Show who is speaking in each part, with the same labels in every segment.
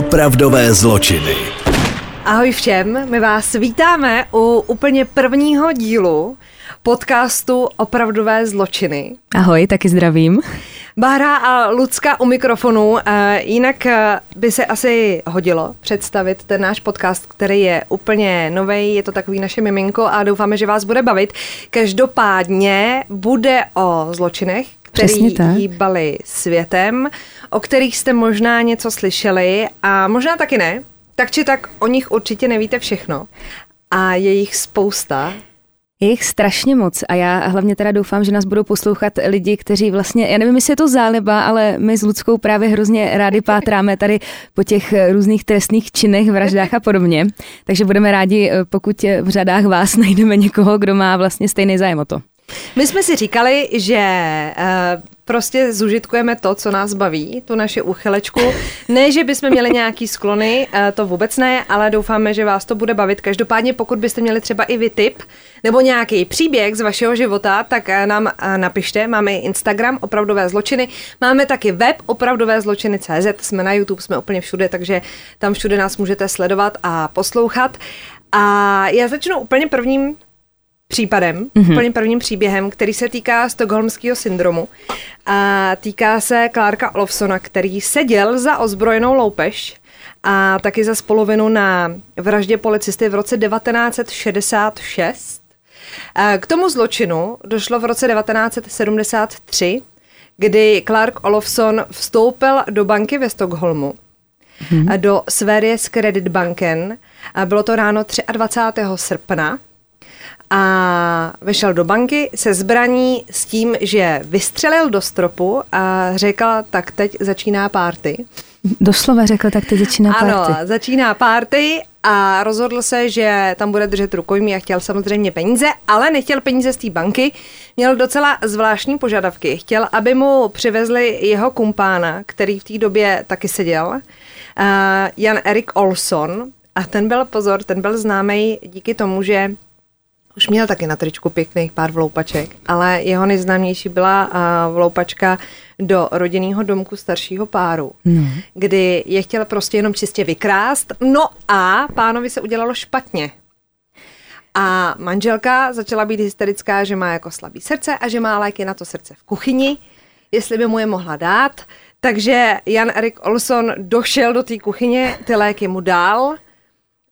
Speaker 1: Opravdové zločiny.
Speaker 2: Ahoj všem, my vás vítáme u úplně prvního dílu podcastu Opravdové zločiny.
Speaker 3: Ahoj, taky zdravím.
Speaker 2: Bára a Lucka u mikrofonu. Eh, jinak eh, by se asi hodilo představit ten náš podcast, který je úplně nový, je to takový naše miminko a doufáme, že vás bude bavit. Každopádně bude o zločinech, který hýbali světem, o kterých jste možná něco slyšeli a možná taky ne. Tak či tak o nich určitě nevíte všechno. A je jich spousta.
Speaker 3: Je jich strašně moc a já hlavně teda doufám, že nás budou poslouchat lidi, kteří vlastně, já nevím, jestli je to záleba, ale my s Ludskou právě hrozně rádi pátráme tady po těch různých trestných činech, vraždách a podobně. Takže budeme rádi, pokud v řadách vás najdeme někoho, kdo má vlastně stejný zájem o to.
Speaker 2: My jsme si říkali, že uh, prostě zužitkujeme to, co nás baví, tu naši uchylečku. Ne, že bychom měli nějaký sklony, uh, to vůbec ne, ale doufáme, že vás to bude bavit. Každopádně, pokud byste měli třeba i vy tip, nebo nějaký příběh z vašeho života, tak uh, nám napište. Máme Instagram, opravdové zločiny. Máme taky web opravdové zločiny CZ. Jsme na YouTube, jsme úplně všude, takže tam všude nás můžete sledovat a poslouchat. A já začnu úplně prvním případem, mm-hmm. úplně prvním příběhem, který se týká stokholmského syndromu. A týká se Clarka Olofsona, který seděl za ozbrojenou loupež a taky za spolovinu na vraždě policisty v roce 1966. A k tomu zločinu došlo v roce 1973, kdy Clark Olofsson vstoupil do banky ve Stockholmu, mm-hmm. do Sveriges Kreditbanken. A bylo to ráno 23. srpna a vešel do banky se zbraní s tím, že vystřelil do stropu a řekl, tak teď začíná párty.
Speaker 3: Doslova řekl, tak teď začíná párty.
Speaker 2: Ano, začíná párty a rozhodl se, že tam bude držet rukojmí a chtěl samozřejmě peníze, ale nechtěl peníze z té banky. Měl docela zvláštní požadavky. Chtěl, aby mu přivezli jeho kumpána, který v té době taky seděl, uh, Jan Erik Olson. A ten byl, pozor, ten byl známý díky tomu, že už měl taky na tričku pěkných pár vloupaček, ale jeho nejznámější byla vloupačka do rodinného domku staršího páru, no. kdy je chtěl prostě jenom čistě vykrást, no a pánovi se udělalo špatně. A manželka začala být hysterická, že má jako slabý srdce a že má léky na to srdce v kuchyni, jestli by mu je mohla dát. Takže Jan Erik Olson došel do té kuchyně, ty léky mu dal,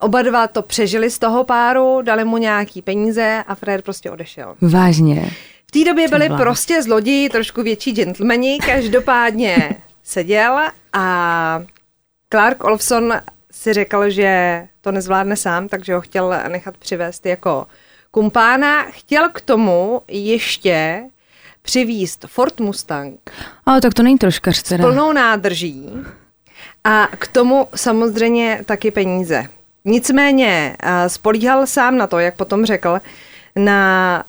Speaker 2: Oba dva to přežili z toho páru, dali mu nějaký peníze a Fred prostě odešel.
Speaker 3: Vážně.
Speaker 2: V té době byli prostě zloději, trošku větší gentlemani, každopádně seděl a Clark Olfson si řekl, že to nezvládne sám, takže ho chtěl nechat přivést jako kumpána. Chtěl k tomu ještě přivízt Ford Mustang.
Speaker 3: Ale tak to není troška S
Speaker 2: plnou nádrží. A k tomu samozřejmě taky peníze. Nicméně spolíhal sám na to, jak potom řekl, na,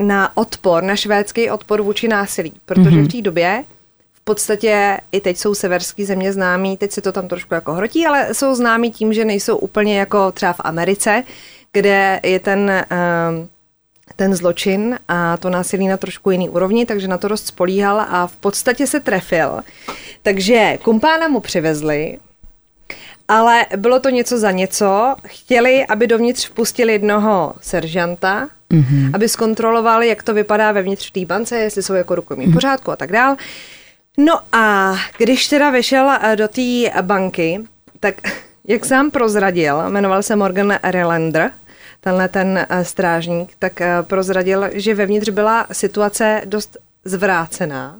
Speaker 2: na odpor, na švédský odpor vůči násilí, protože mm-hmm. v té době v podstatě i teď jsou severské země známí, teď se to tam trošku jako hrotí, ale jsou známí tím, že nejsou úplně jako třeba v Americe, kde je ten, ten zločin a to násilí na trošku jiný úrovni, takže na to dost spolíhal a v podstatě se trefil. Takže kumpána mu přivezli, ale bylo to něco za něco. Chtěli, aby dovnitř vpustili jednoho seržanta, mm-hmm. aby zkontrolovali, jak to vypadá vevnitř v té bance, jestli jsou jako rukojmí v pořádku a tak dál. No a když teda vyšel eh, do té banky, tak jak sám prozradil, jmenoval se Morgan Relander, tenhle ten eh, strážník, tak eh, prozradil, že vevnitř byla situace dost zvrácená.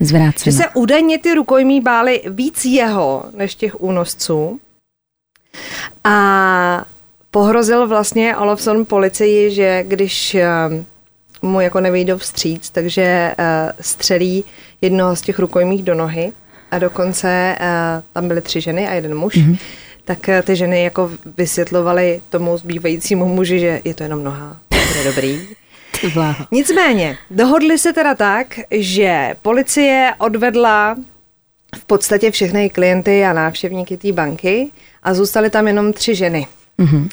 Speaker 3: Zvrácená.
Speaker 2: Že se údajně ty rukojmí báli víc jeho než těch únosců. A pohrozil vlastně Olofsson policii, že když eh, mu jako nevyjdou vstříc, takže eh, střelí jednoho z těch rukojmích do nohy a dokonce eh, tam byly tři ženy a jeden muž. Mm-hmm. Tak ty ženy jako vysvětlovaly tomu zbývajícímu muži, že je to jenom noha. To je dobrý. Nicméně, dohodli se teda tak, že policie odvedla v podstatě všechny klienty a návštěvníky té banky a zůstaly tam jenom tři ženy. Mm-hmm.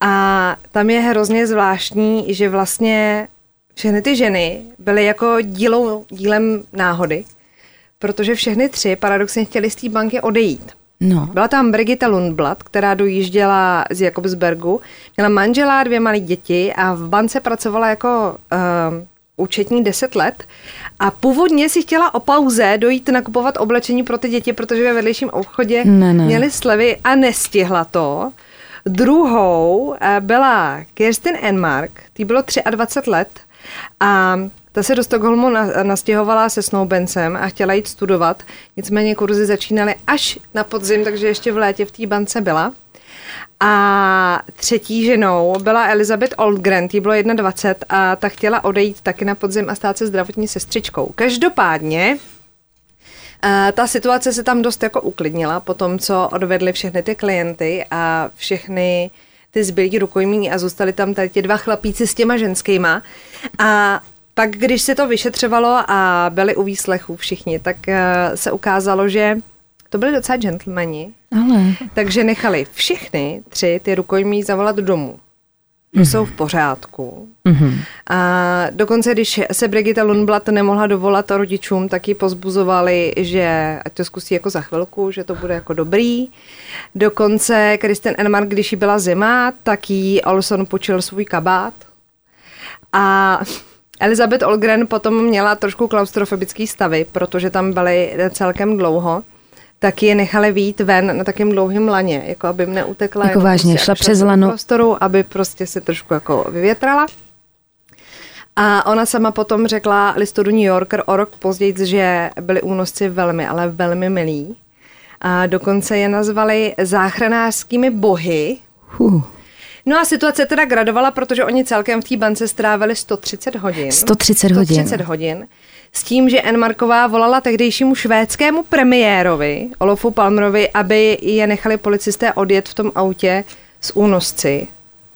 Speaker 2: A tam je hrozně zvláštní, že vlastně všechny ty ženy byly jako dílou, dílem náhody, protože všechny tři paradoxně chtěli z té banky odejít.
Speaker 3: No.
Speaker 2: Byla tam Brigitte Lundblad, která dojížděla z Jakobsbergu, měla manžela, dvě malé děti a v bance pracovala jako uh, účetní 10 let a původně si chtěla o pauze dojít nakupovat oblečení pro ty děti, protože ve vedlejším obchodě
Speaker 3: Ne, ne.
Speaker 2: měli slevy a nestihla to. Druhou eh, byla Kirsten Enmark, tý bylo 23 let a ta se do Stockholmu na- nastěhovala se snoubencem a chtěla jít studovat, nicméně kurzy začínaly až na podzim, takže ještě v létě v té bance byla. A třetí ženou byla Elizabeth Oldgren, jí bylo 21 a ta chtěla odejít taky na podzim a stát se zdravotní sestřičkou. Každopádně a ta situace se tam dost jako uklidnila po tom, co odvedli všechny ty klienty a všechny ty zbylí rukojmí a zůstali tam tady ti dva chlapíci s těma ženskýma. A pak, když se to vyšetřovalo a byli u výslechů všichni, tak eh, se ukázalo, že to byli docela gentlemani,
Speaker 3: Ale
Speaker 2: takže nechali všechny tři ty rukojmí zavolat domů. Že jsou v pořádku.
Speaker 3: mhm.
Speaker 2: A dokonce, když se Brigitte Lundblad nemohla dovolat rodičům, tak ji pozbuzovali, že ať to zkusí jako za chvilku, že to bude jako dobrý. Dokonce Kristen Enmark, když jí byla zima, tak jí Olson počil svůj kabát. A Elizabeth Olgren potom měla trošku klaustrofobický stavy, protože tam byly celkem dlouho tak je nechali výjít ven na takém dlouhém laně, jako aby jim neutekla.
Speaker 3: Jako vážně,
Speaker 2: prostě,
Speaker 3: šla
Speaker 2: aby
Speaker 3: přes lano.
Speaker 2: Prostoru, aby prostě se trošku jako vyvětrala. A ona sama potom řekla listu do New Yorker o rok později, že byli únosci velmi, ale velmi milí. A dokonce je nazvali záchranářskými bohy.
Speaker 3: Huh.
Speaker 2: No a situace teda gradovala, protože oni celkem v té bance strávili 130 hodin.
Speaker 3: 130 hodin.
Speaker 2: 130 hodin. S tím, že Enmarková volala tehdejšímu švédskému premiérovi, Olofu Palmerovi, aby je nechali policisté odjet v tom autě s únosci.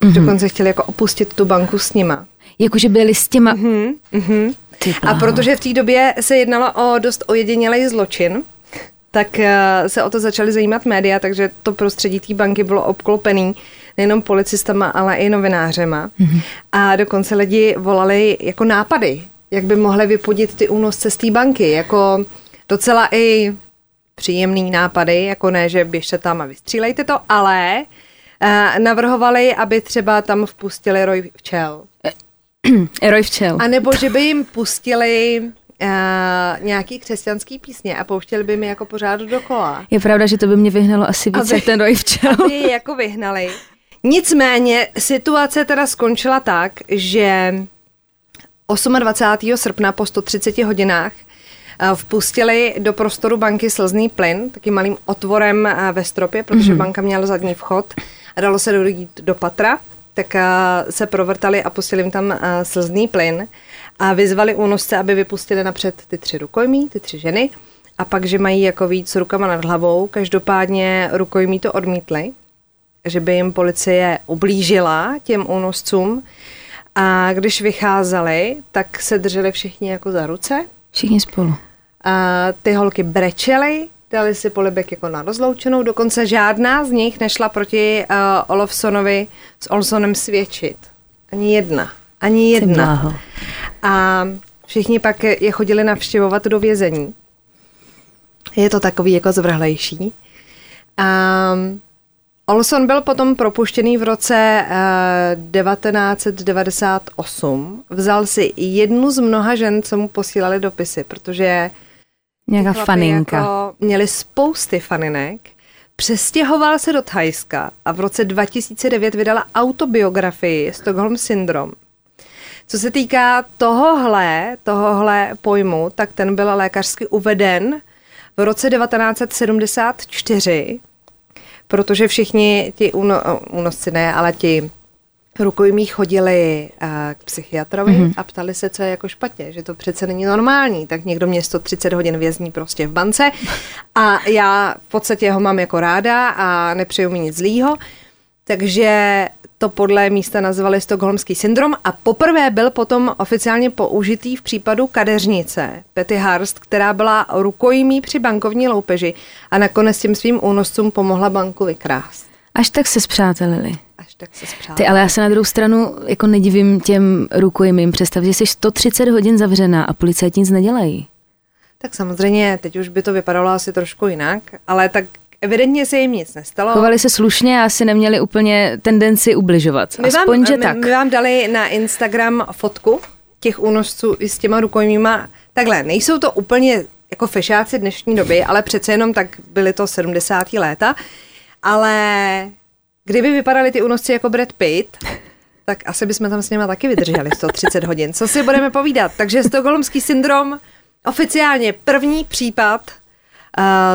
Speaker 3: Mhm.
Speaker 2: Mm-hmm. Dokonce chtěli jako opustit tu banku s nima.
Speaker 3: Jakože byli s těma...
Speaker 2: Mm-hmm.
Speaker 3: Ty
Speaker 2: A protože v té době se jednalo o dost ojedinělý zločin, tak eh, se o to začaly zajímat média, takže to prostředí té banky bylo obklopený nejenom policistama, ale i novinářema. Mm-hmm. A dokonce lidi volali jako nápady, jak by mohli vypudit ty únosce z té banky, jako docela i příjemný nápady, jako ne, že běžte tam a vystřílejte to, ale eh, navrhovali, aby třeba tam vpustili roj včel.
Speaker 3: Roj včel.
Speaker 2: A nebo že by jim pustili uh, nějaký křesťanský písně a pouštěli by mi jako pořád dokola.
Speaker 3: Je pravda, že to by mě vyhnalo asi víc,
Speaker 2: Aby-
Speaker 3: ten roj včel.
Speaker 2: Aby je jako vyhnali. Nicméně situace teda skončila tak, že 28. srpna po 130 hodinách eh, vpustili do prostoru banky slzný plyn, takým malým otvorem eh, ve stropě, protože mm-hmm. banka měla zadní vchod a dalo se dojít do patra, tak eh, se provrtali a pustili jim tam slzný plyn a vyzvali únosce, aby vypustili napřed ty tři rukojmí, ty tři ženy a pak, že mají jako víc rukama nad hlavou. Každopádně rukojmí to odmítli, že by jim policie ublížila těm únoscům. A když vycházeli, tak se drželi všichni jako za ruce.
Speaker 3: Všichni spolu.
Speaker 2: A ty holky brečely, dali si polibek jako na rozloučenou, dokonce žádná z nich nešla proti uh, Olofsonovi s Olsonem svědčit. Ani jedna. Ani jedna. A všichni pak je chodili navštěvovat do vězení. Je to takový jako zvrhlejší. Um, Olson byl potom propuštěný v roce uh, 1998. Vzal si jednu z mnoha žen, co mu posílali dopisy, protože
Speaker 3: Nějaká faninka.
Speaker 2: Jako měli spousty faninek. Přestěhoval se do Thajska a v roce 2009 vydala autobiografii Stockholm Syndrome. Co se týká tohohle, tohohle pojmu, tak ten byl lékařsky uveden v roce 1974, protože všichni ti úno, únosci ne, ale ti rukojmí chodili uh, k psychiatrovi mm-hmm. a ptali se, co je jako špatně, že to přece není normální, tak někdo mě 130 hodin vězní prostě v bance a já v podstatě ho mám jako ráda a nepřeju mi nic zlýho, takže to podle místa nazvali Stockholmský syndrom a poprvé byl potom oficiálně použitý v případu kadeřnice Petty Harst, která byla rukojmí při bankovní loupeži a nakonec těm svým únoscům pomohla banku vykrást.
Speaker 3: Až tak se zpřátelili.
Speaker 2: Až tak se spřáteli.
Speaker 3: Ty, ale já se na druhou stranu jako nedivím těm rukojmím. Představ, že jsi 130 hodin zavřená a policajti nic nedělají.
Speaker 2: Tak samozřejmě, teď už by to vypadalo asi trošku jinak, ale tak Evidentně se jim nic nestalo.
Speaker 3: Chovali se slušně a asi neměli úplně tendenci ubližovat.
Speaker 2: My
Speaker 3: Aspoň,
Speaker 2: vám,
Speaker 3: že
Speaker 2: my,
Speaker 3: tak.
Speaker 2: My vám dali na Instagram fotku těch únosců i s těma rukojmíma. Takhle, nejsou to úplně jako fešáci dnešní doby, ale přece jenom tak byly to 70. léta. Ale kdyby vypadali ty únosci jako Brad Pitt, tak asi bychom tam s nimi taky vydrželi 130 hodin. Co si budeme povídat? Takže stokholmský syndrom oficiálně první případ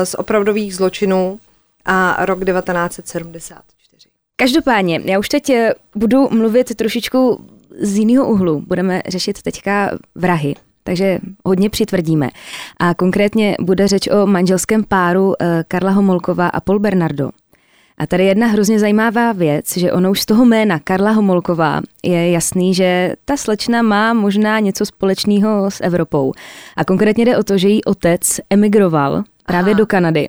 Speaker 2: z opravdových zločinů a rok 1974.
Speaker 3: Každopádně, já už teď eh, budu mluvit trošičku z jiného úhlu. Budeme řešit teďka vrahy, takže hodně přitvrdíme. A konkrétně bude řeč o manželském páru eh, Karla Homolkova a Paul Bernardo. A tady jedna hrozně zajímavá věc, že ono už z toho jména Karla Homolková je jasný, že ta slečna má možná něco společného s Evropou. A konkrétně jde o to, že její otec emigroval právě
Speaker 2: Aha.
Speaker 3: do Kanady.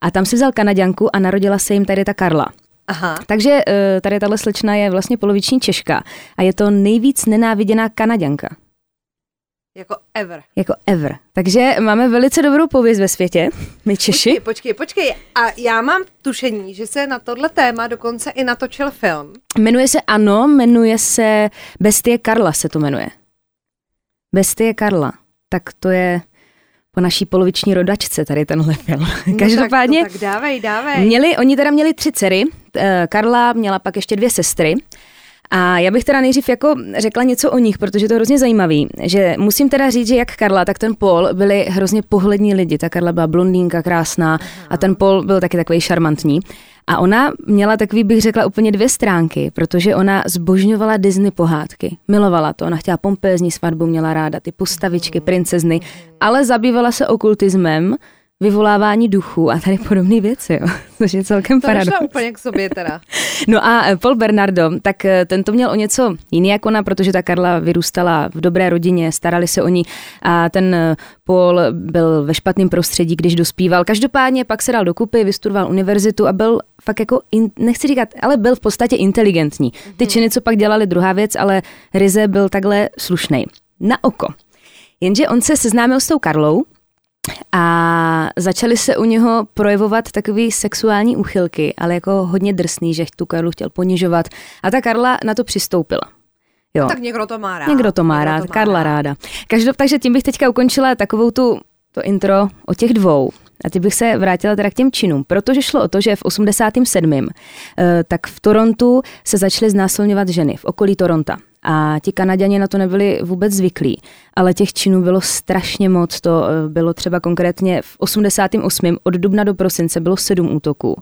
Speaker 3: A tam si vzal Kanaďanku a narodila se jim tady ta Karla.
Speaker 2: Aha.
Speaker 3: Takže eh, tady tahle slečna je vlastně poloviční Češka a je to nejvíc nenáviděná Kanaďanka.
Speaker 2: Jako ever.
Speaker 3: Jako ever. Takže máme velice dobrou pověst ve světě, my Češi.
Speaker 2: Počkej, počkej, počkej. A já mám tušení, že se na tohle téma dokonce i natočil film.
Speaker 3: Jmenuje se Ano, jmenuje se Bestie Karla se to jmenuje. Bestie Karla. Tak to je po naší poloviční rodačce tady tenhle film.
Speaker 2: No
Speaker 3: Každopádně
Speaker 2: tak, tak dávej, dávej.
Speaker 3: měli, oni teda měli tři dcery. Eh, Karla měla pak ještě dvě sestry. A já bych teda nejdřív jako řekla něco o nich, protože to je hrozně zajímavý, že musím teda říct, že jak Karla, tak ten Paul byli hrozně pohlední lidi. Ta Karla byla blondýnka, krásná a ten Paul byl taky takový šarmantní. A ona měla takový, bych řekla, úplně dvě stránky, protože ona zbožňovala Disney pohádky. Milovala to, ona chtěla pompézní svatbu, měla ráda ty postavičky, princezny, ale zabývala se okultismem, vyvolávání duchů a tady podobné věci, jo. což je celkem
Speaker 2: to
Speaker 3: paradox.
Speaker 2: nešlo úplně k sobě teda.
Speaker 3: No a eh, Paul Bernardo, tak eh, ten to měl o něco jiný jako ona, protože ta Karla vyrůstala v dobré rodině, starali se o ní a ten eh, Paul byl ve špatném prostředí, když dospíval. Každopádně pak se dal dokupy, vystudoval univerzitu a byl fakt jako, in, nechci říkat, ale byl v podstatě inteligentní. Ty činy, co pak dělali, druhá věc, ale Rize byl takhle slušný. Na oko. Jenže on se seznámil s tou Karlou, a začaly se u něho projevovat takový sexuální úchylky, ale jako hodně drsný, že tu Karlu chtěl ponižovat. A ta Karla na to přistoupila. Jo.
Speaker 2: No, tak někdo to má rád.
Speaker 3: Někdo to má rád, Karla ráda. Každop, takže tím bych teďka ukončila takovou tu to intro o těch dvou. A ty bych se vrátila teda k těm činům, protože šlo o to, že v 87. eh, tak v Torontu se začaly znásilňovat ženy v okolí Toronta. A ti Kanaděni na to nebyli vůbec zvyklí, ale těch činů bylo strašně moc. To eh, bylo třeba konkrétně v 88. od dubna do prosince bylo sedm útoků.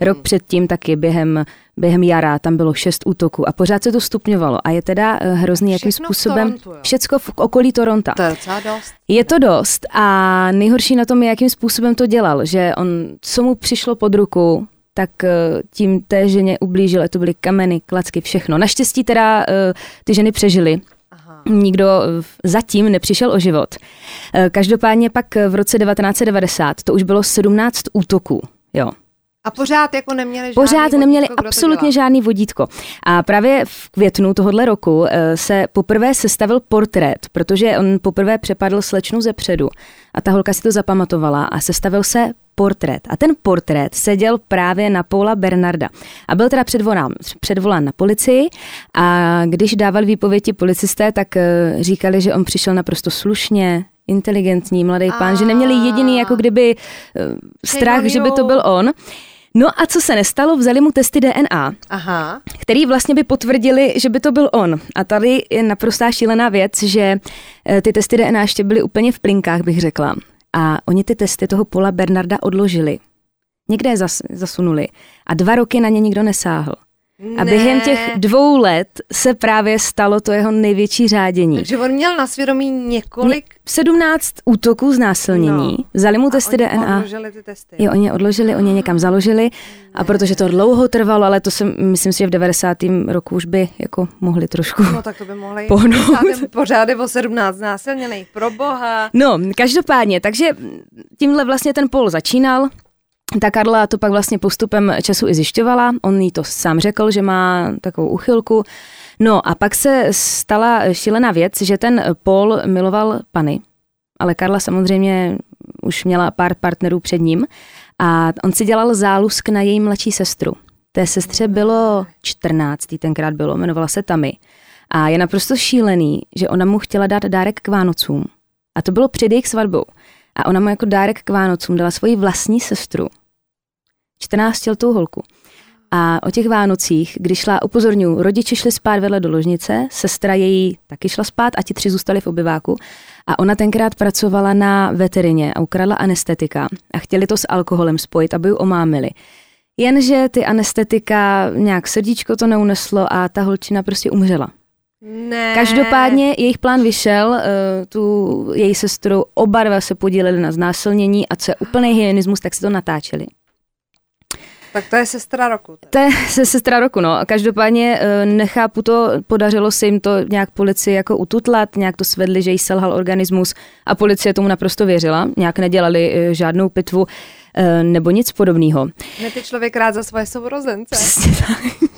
Speaker 3: Rok předtím taky během, během jara tam bylo šest útoků a pořád se to stupňovalo. A je teda eh, hrozný, jakým
Speaker 2: Všechno
Speaker 3: způsobem...
Speaker 2: Torontu.
Speaker 3: Všecko v okolí Toronta.
Speaker 2: To je docela dost.
Speaker 3: Je to dost a nejhorší na tom je, jakým způsobem to dělal, že on, co mu přišlo pod ruku, tak eh, tím té ženě ublížil, to byly kameny, klacky, všechno. Naštěstí teda eh, ty ženy přežily,
Speaker 2: Aha.
Speaker 3: Nikdo eh, zatím nepřišel o život. Každopádně pak v roce 1990 to už bylo 17 útoků. Jo.
Speaker 2: A pořád jako neměli
Speaker 3: Pořád
Speaker 2: žádný
Speaker 3: neměli
Speaker 2: vodítko, to
Speaker 3: absolutně žádný vodítko. A právě v květnu tohohle roku eh, se poprvé sestavil portrét, protože on poprvé přepadl slečnu ze předu a ta holka si to zapamatovala a sestavil se portrét. A ten portrét seděl právě na Paula Bernarda. A byl teda předvolán, předvolán na policii a když dávali výpovědi policisté, tak eh, říkali, že on přišel naprosto slušně, inteligentní mladý pán, že neměli jediný jako kdyby eh, strach, že by to byl on. No a co se nestalo, vzali mu testy DNA,
Speaker 2: Aha.
Speaker 3: který vlastně by potvrdili, že by to byl on. A tady je naprostá šílená věc, že eh, ty testy DNA ještě byly úplně v plinkách, bych řekla. A oni ty testy toho Paula Bernarda odložili. Někde je zas, zasunuli. A dva roky na ně nikdo nesáhl. A během těch dvou let se právě stalo to jeho největší řádění.
Speaker 2: Takže on měl na svědomí několik...
Speaker 3: 17 útoků znásilnění,
Speaker 2: No.
Speaker 3: vzali mu
Speaker 2: a
Speaker 3: testy
Speaker 2: oni
Speaker 3: DNA.
Speaker 2: odložili ty testy.
Speaker 3: Jo, oni je odložili, oni je někam založili a protože to dlouho trvalo, ale to jsem, myslím si, že v 90. roku už by jako mohli trošku.
Speaker 2: No tak to by mohli
Speaker 3: Pohnout.
Speaker 2: pořád je o 17 násilněných, pro boha.
Speaker 3: No, každopádně, takže tímhle vlastně ten pol začínal. Ta Karla to pak vlastně postupem času i zjišťovala, on jí to sám řekl, že má takovou uchylku. No a pak se stala šílená věc, že ten Paul miloval Pany, ale Karla samozřejmě už měla pár partnerů před ním A on si dělal zálusk na její mladší sestru. Té sestře bylo 14, tenkrát bylo, jmenovala se Tamy. A je naprosto šílený, že ona mu chtěla dát dárek k Vánocům. A to bylo před jejich svatbou. A ona mu jako dárek k Vánocům dala svoji vlastní sestru. 14 letou holku. A o těch Vánocích, když šla, upozorňuji, rodiče šli spát vedle do ložnice, sestra její taky šla spát a ti tři zůstali v obyváku. A ona tenkrát pracovala na veterině a ukradla anestetika a chtěli to s alkoholem spojit, aby ji omámili. Jenže ty anestetika nějak srdíčko to neuneslo a ta holčina prostě umřela.
Speaker 2: Ne.
Speaker 3: Každopádně jejich plán vyšel, eh, tu její sestru oba dva se podíleli na znásilnění a co je úplný hyenismus, tak si to natáčeli.
Speaker 2: Tak to je sestra roku.
Speaker 3: To je se sestra roku, no. Každopádně eh, nechápu to, podařilo se jim to nějak policii jako ututlat, nějak to svedli, že jí selhal organismus a policie tomu naprosto věřila, nějak nedělali eh, žádnou pitvu nebo nic podobného.
Speaker 2: Ne, ty člověk rád za svoje sourozence.
Speaker 3: Přesně tak.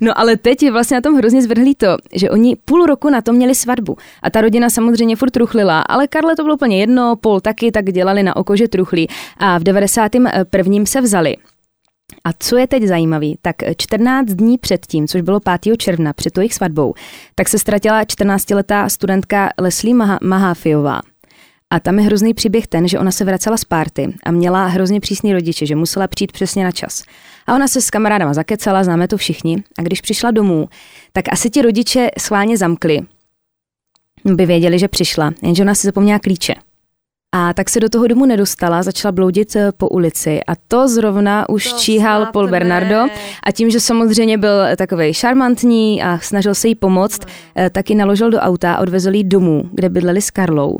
Speaker 3: No ale teď je vlastně na tom hrozně zvrhlý to, že oni půl roku na to měli svatbu. A ta rodina samozřejmě furt truchlila, ale Karle to bylo úplně jedno, pol taky, tak dělali na oko, že truchlí. A v 91. se vzali. A co je teď zajímavé, tak 14 dní předtím, což bylo 5. června, před jejich svatbou, tak se ztratila 14-letá studentka Leslie Maha- Mahafiová. A tam je hrozný příběh ten, že ona se vracela z párty a měla hrozně přísný rodiče, že musela přijít přesně na čas. A ona se s kamarádama zakecala, známe to všichni. A když přišla domů, tak asi ti rodiče schválně zamkli, by věděli, že přišla, jenže ona si zapomněla klíče. A tak se do toho domu nedostala, začala bloudit eh, po ulici a to zrovna už to číhal Paul Bernardo a tím, že samozřejmě byl takový šarmantní a snažil se jí pomoct, no. taky naložil do auta a odvezl jí domů, kde bydleli s Karlou.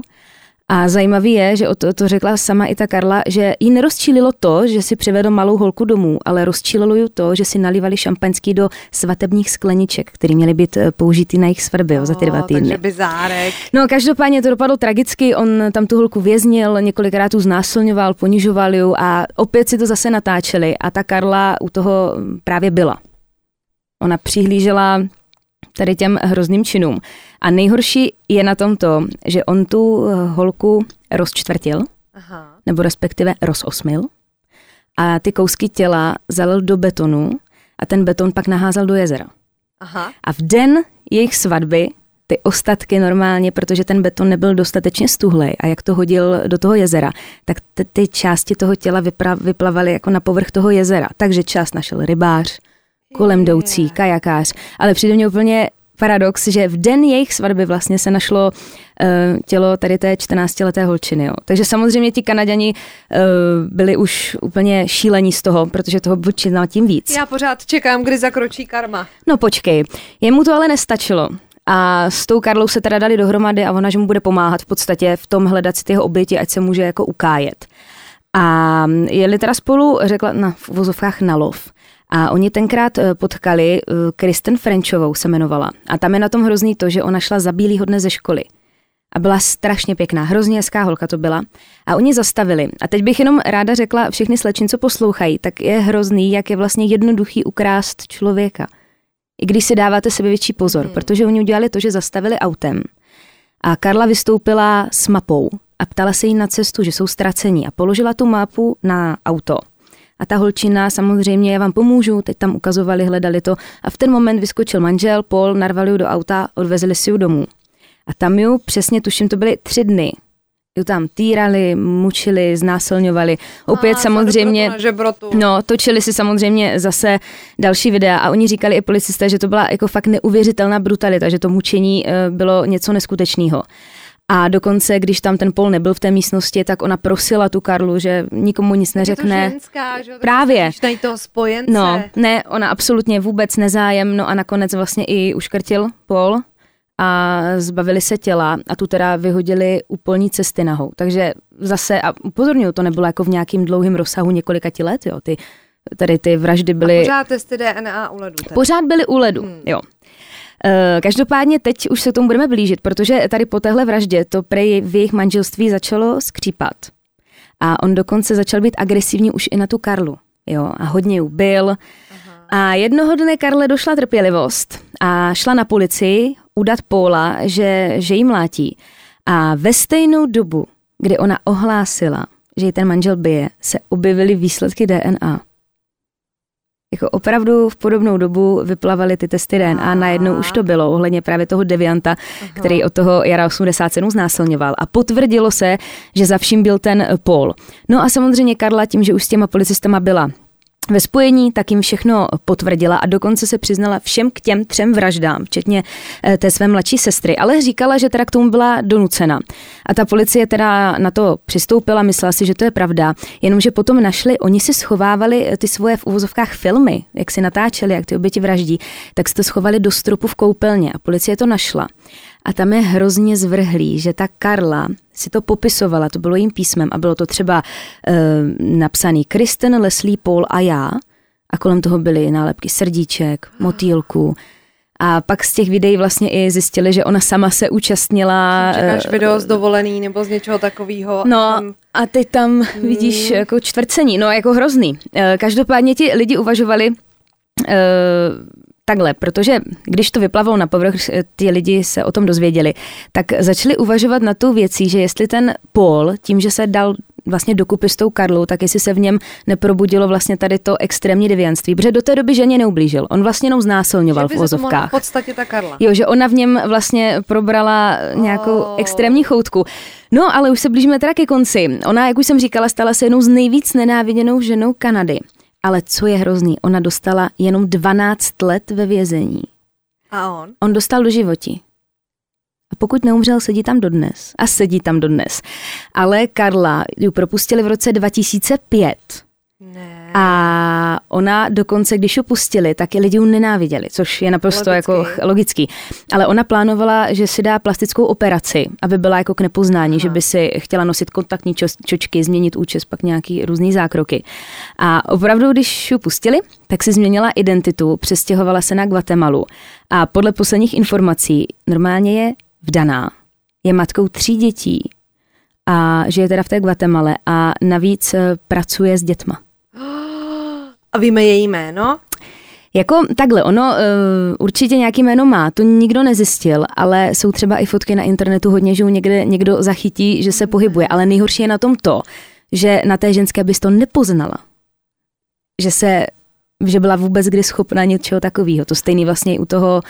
Speaker 3: A zajímavý je, že o to, to řekla sama i ta Karla, že jí nerozčílilo to, že si přivedl malou holku domů, ale rozčílilo ju to, že si nalívali šampaňský do svatebních skleniček, které měly být eh, použity na jejich svatby oh, za ty dva týdny.
Speaker 2: Takže bizárek.
Speaker 3: No každopádně to dopadlo tragicky, on tam tu holku věznil, několikrát tu znásilňoval, ponižoval ju a opět si to zase natáčeli a ta Karla u toho právě byla. Ona přihlížela tady těm hrozným činům. A nejhorší je na tom to, že on tu eh, holku rozčtvrtil, Aha. nebo respektive rozosmil a ty kousky těla zalil do betonu a ten beton pak naházel do jezera. Aha. A v den jejich svatby ty ostatky normálně, protože ten beton nebyl dostatečně stuhlej a jak to hodil do toho jezera, tak ty, ty části toho těla vypra, vyplavaly jako na povrch toho jezera. Takže část našel rybář, kolem jdoucí, kajakář, ale přijde mě úplně paradox, že v den jejich svatby vlastně se našlo uh, tělo tady té 14-leté holčiny. Jo. Takže samozřejmě ti Kanaděni uh, byli už úplně šílení z toho, protože toho čím tím víc.
Speaker 2: Já pořád čekám, kdy zakročí karma.
Speaker 3: No počkej, jemu to ale nestačilo. A s tou Karlou se teda dali dohromady a ona, že mu bude pomáhat v podstatě v tom hledat si ty jeho oběti, ať se může jako ukájet. A jeli teda spolu, řekla na v vozovkách na lov. A oni tenkrát eh, potkali, eh, Kristen Frenchovou se jmenovala. A tam je na tom hrozný to, že ona šla za bílýho dne ze školy. A byla strašně pěkná, hrozně hezká holka to byla. A oni zastavili. A teď bych jenom ráda řekla všechny slečin, co poslouchají, tak je hrozný, jak je vlastně jednoduchý ukrást člověka. I když si dáváte sebe větší pozor, hmm. protože oni udělali to, že zastavili autem. A Karla vystoupila s mapou a ptala se jí na cestu, že jsou ztracení a položila tu mapu na auto. A ta holčina samozřejmě, já vám pomůžu, teď tam ukazovali, hledali to. A v ten moment vyskočil manžel, Paul, narvali ju do auta, odvezli si ju domů. A tam ju přesně, tuším, to byly tři dny. Ju tam týrali, mučili, znásilňovali. Opět a, samozřejmě, no, točili si samozřejmě zase další videa a oni říkali i policisté, že to byla jako fakt neuvěřitelná brutalita, že to mučení eh, bylo něco neskutečného. A dokonce, když tam ten Pol nebyl v té místnosti, tak ona prosila tu Karlu, že nikomu nic neřekne.
Speaker 2: Je to ženská, že?
Speaker 3: Právě.
Speaker 2: Najít toho spojence.
Speaker 3: No, ne, ona absolutně vůbec nezájem, no a nakonec vlastně i uškrtil Pol a zbavili se těla a tu teda vyhodili u polní cesty nahou. Takže zase, a upozorňuju, to nebylo jako v nějakým dlouhým rozsahu několika let, jo, ty tady ty vraždy byly... A
Speaker 2: pořád testy DNA u ledu.
Speaker 3: Tady. Pořád byly u ledu, hmm. jo. Eh, každopádně teď už se tomu budeme blížit, protože tady po téhle vraždě to prej v jejich manželství začalo skřípat. A on dokonce začal být agresivní už i na tu Karlu. Jo, a hodně ju byl. Aha. A jednoho dne Karle došla trpělivost a šla na policii udat Póla, že, že jí mlátí. A ve stejnou dobu, kdy ona ohlásila, že ji ten manžel bije, se objevily výsledky DNA. Jako opravdu v podobnou dobu vyplavaly ty testy DNA, najednou už to bylo ohledně právě toho devianta, Aha. který od toho jara 87 znásilňoval. A potvrdilo se, že za vším byl ten Paul. No a samozřejmě Karla tím, že už s těma policistama byla ve spojení tak jim všechno potvrdila a dokonce se přiznala všem k těm třem vraždám, včetně eh, té své mladší sestry, ale říkala, že teda k tomu byla donucena. A ta policie teda na to přistoupila, myslela si, že to je pravda, jenomže potom našli, oni si schovávali eh, ty svoje v uvozovkách filmy, jak si natáčeli, jak ty oběti vraždí, tak si to schovali do stropu v koupelně a policie to našla. A tam je hrozně zvrhlý, že ta Karla si to popisovala, to bylo jím písmem a bylo to třeba e, napsaný Kristen, Leslie, Paul a já a kolem toho byly nálepky srdíček, motýlku. A pak z těch videí vlastně i zjistili, že ona sama se účastnila.
Speaker 2: Čekáš uh, video z dovolený nebo z něčeho takového.
Speaker 3: No a, tam... a ty tam hmm. vidíš jako čtvrcení, no jako hrozný. Uh, každopádně ti lidi uvažovali, Takhle, protože když to vyplavou na povrch, eh, ty lidi se o tom dozvěděli, tak začali uvažovat na tu věcí, že jestli ten Paul, tím, že se dal vlastně dokupy s tou Karlou, tak jestli se v něm neprobudilo vlastně tady to extrémní devianství, protože do té doby ženě neublížil. On vlastně jenom znásilňoval v vozovkách.
Speaker 2: v podstatě ta Karla.
Speaker 3: Jo, že ona v něm vlastně probrala nějakou oh. extrémní choutku. No, ale už se blížíme teda ke konci. Ona, jak už jsem říkala, stala se jednou z nejvíc nenáviděnou ženou Kanady. Ale co je hrozný, ona dostala jenom 12 let ve vězení.
Speaker 2: A on?
Speaker 3: On dostal do životí. A pokud neumřel, sedí tam dodnes. A sedí tam dodnes. Ale Karla ji propustili v roce 2005.
Speaker 2: Ne.
Speaker 3: A ona dokonce, když ji pustili, tak je lidi ji nenáviděli, což je naprosto logický. jako logický. Ale ona plánovala, že si dá plastickou operaci, aby byla jako k nepoznání, Aha. že by si chtěla nosit kontaktní čo- čočky, změnit účes, pak nějaký různý zákroky. A opravdu, když ji pustili, tak si změnila identitu, přestěhovala se na Guatemalu a podle posledních informací normálně je vdaná. Je matkou tří dětí a žije teda v té Guatemale a navíc eh, pracuje s dětma.
Speaker 2: A víme její jméno?
Speaker 3: Jako takhle, ono uh, určitě nějaký jméno má, to nikdo nezjistil, ale jsou třeba i fotky na internetu hodně, že někde někdo zachytí, že se pohybuje, ale nejhorší je na tom to, že na té ženské bys to nepoznala. Že se, že byla vůbec kdy schopna něčeho takového. To stejný vlastně i u toho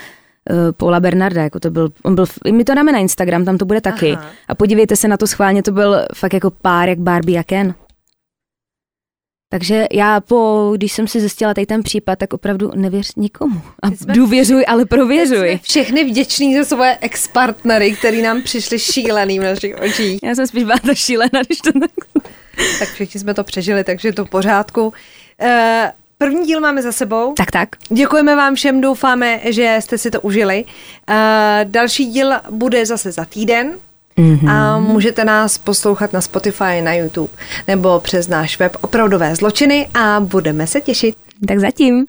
Speaker 3: uh, Paula Bernarda, jako to byl, on byl, my to dáme na Instagram, tam to bude taky. Aha. A podívejte se na to schválně, to byl fakt jako pár jak Barbie a Ken. Takže já po, když jsem si zjistila tady ten případ, tak opravdu nevěř nikomu. A důvěřuj, ale prověřuj.
Speaker 2: Jsme všechny vděční za svoje ex-partnery, který nám přišli šílený v našich očích.
Speaker 3: Já jsem spíš byla ta šílená, když to tak...
Speaker 2: tak všichni jsme to přežili, takže je to v pořádku. Uh, První díl máme za sebou.
Speaker 3: Tak, tak.
Speaker 2: Děkujeme vám všem, doufáme, že jste si to užili. Uh, další díl bude zase za týden. Mm-hmm. A můžete nás poslouchat na Spotify, na YouTube nebo přes náš web Opravdové zločiny a budeme se těšit.
Speaker 3: Tak zatím.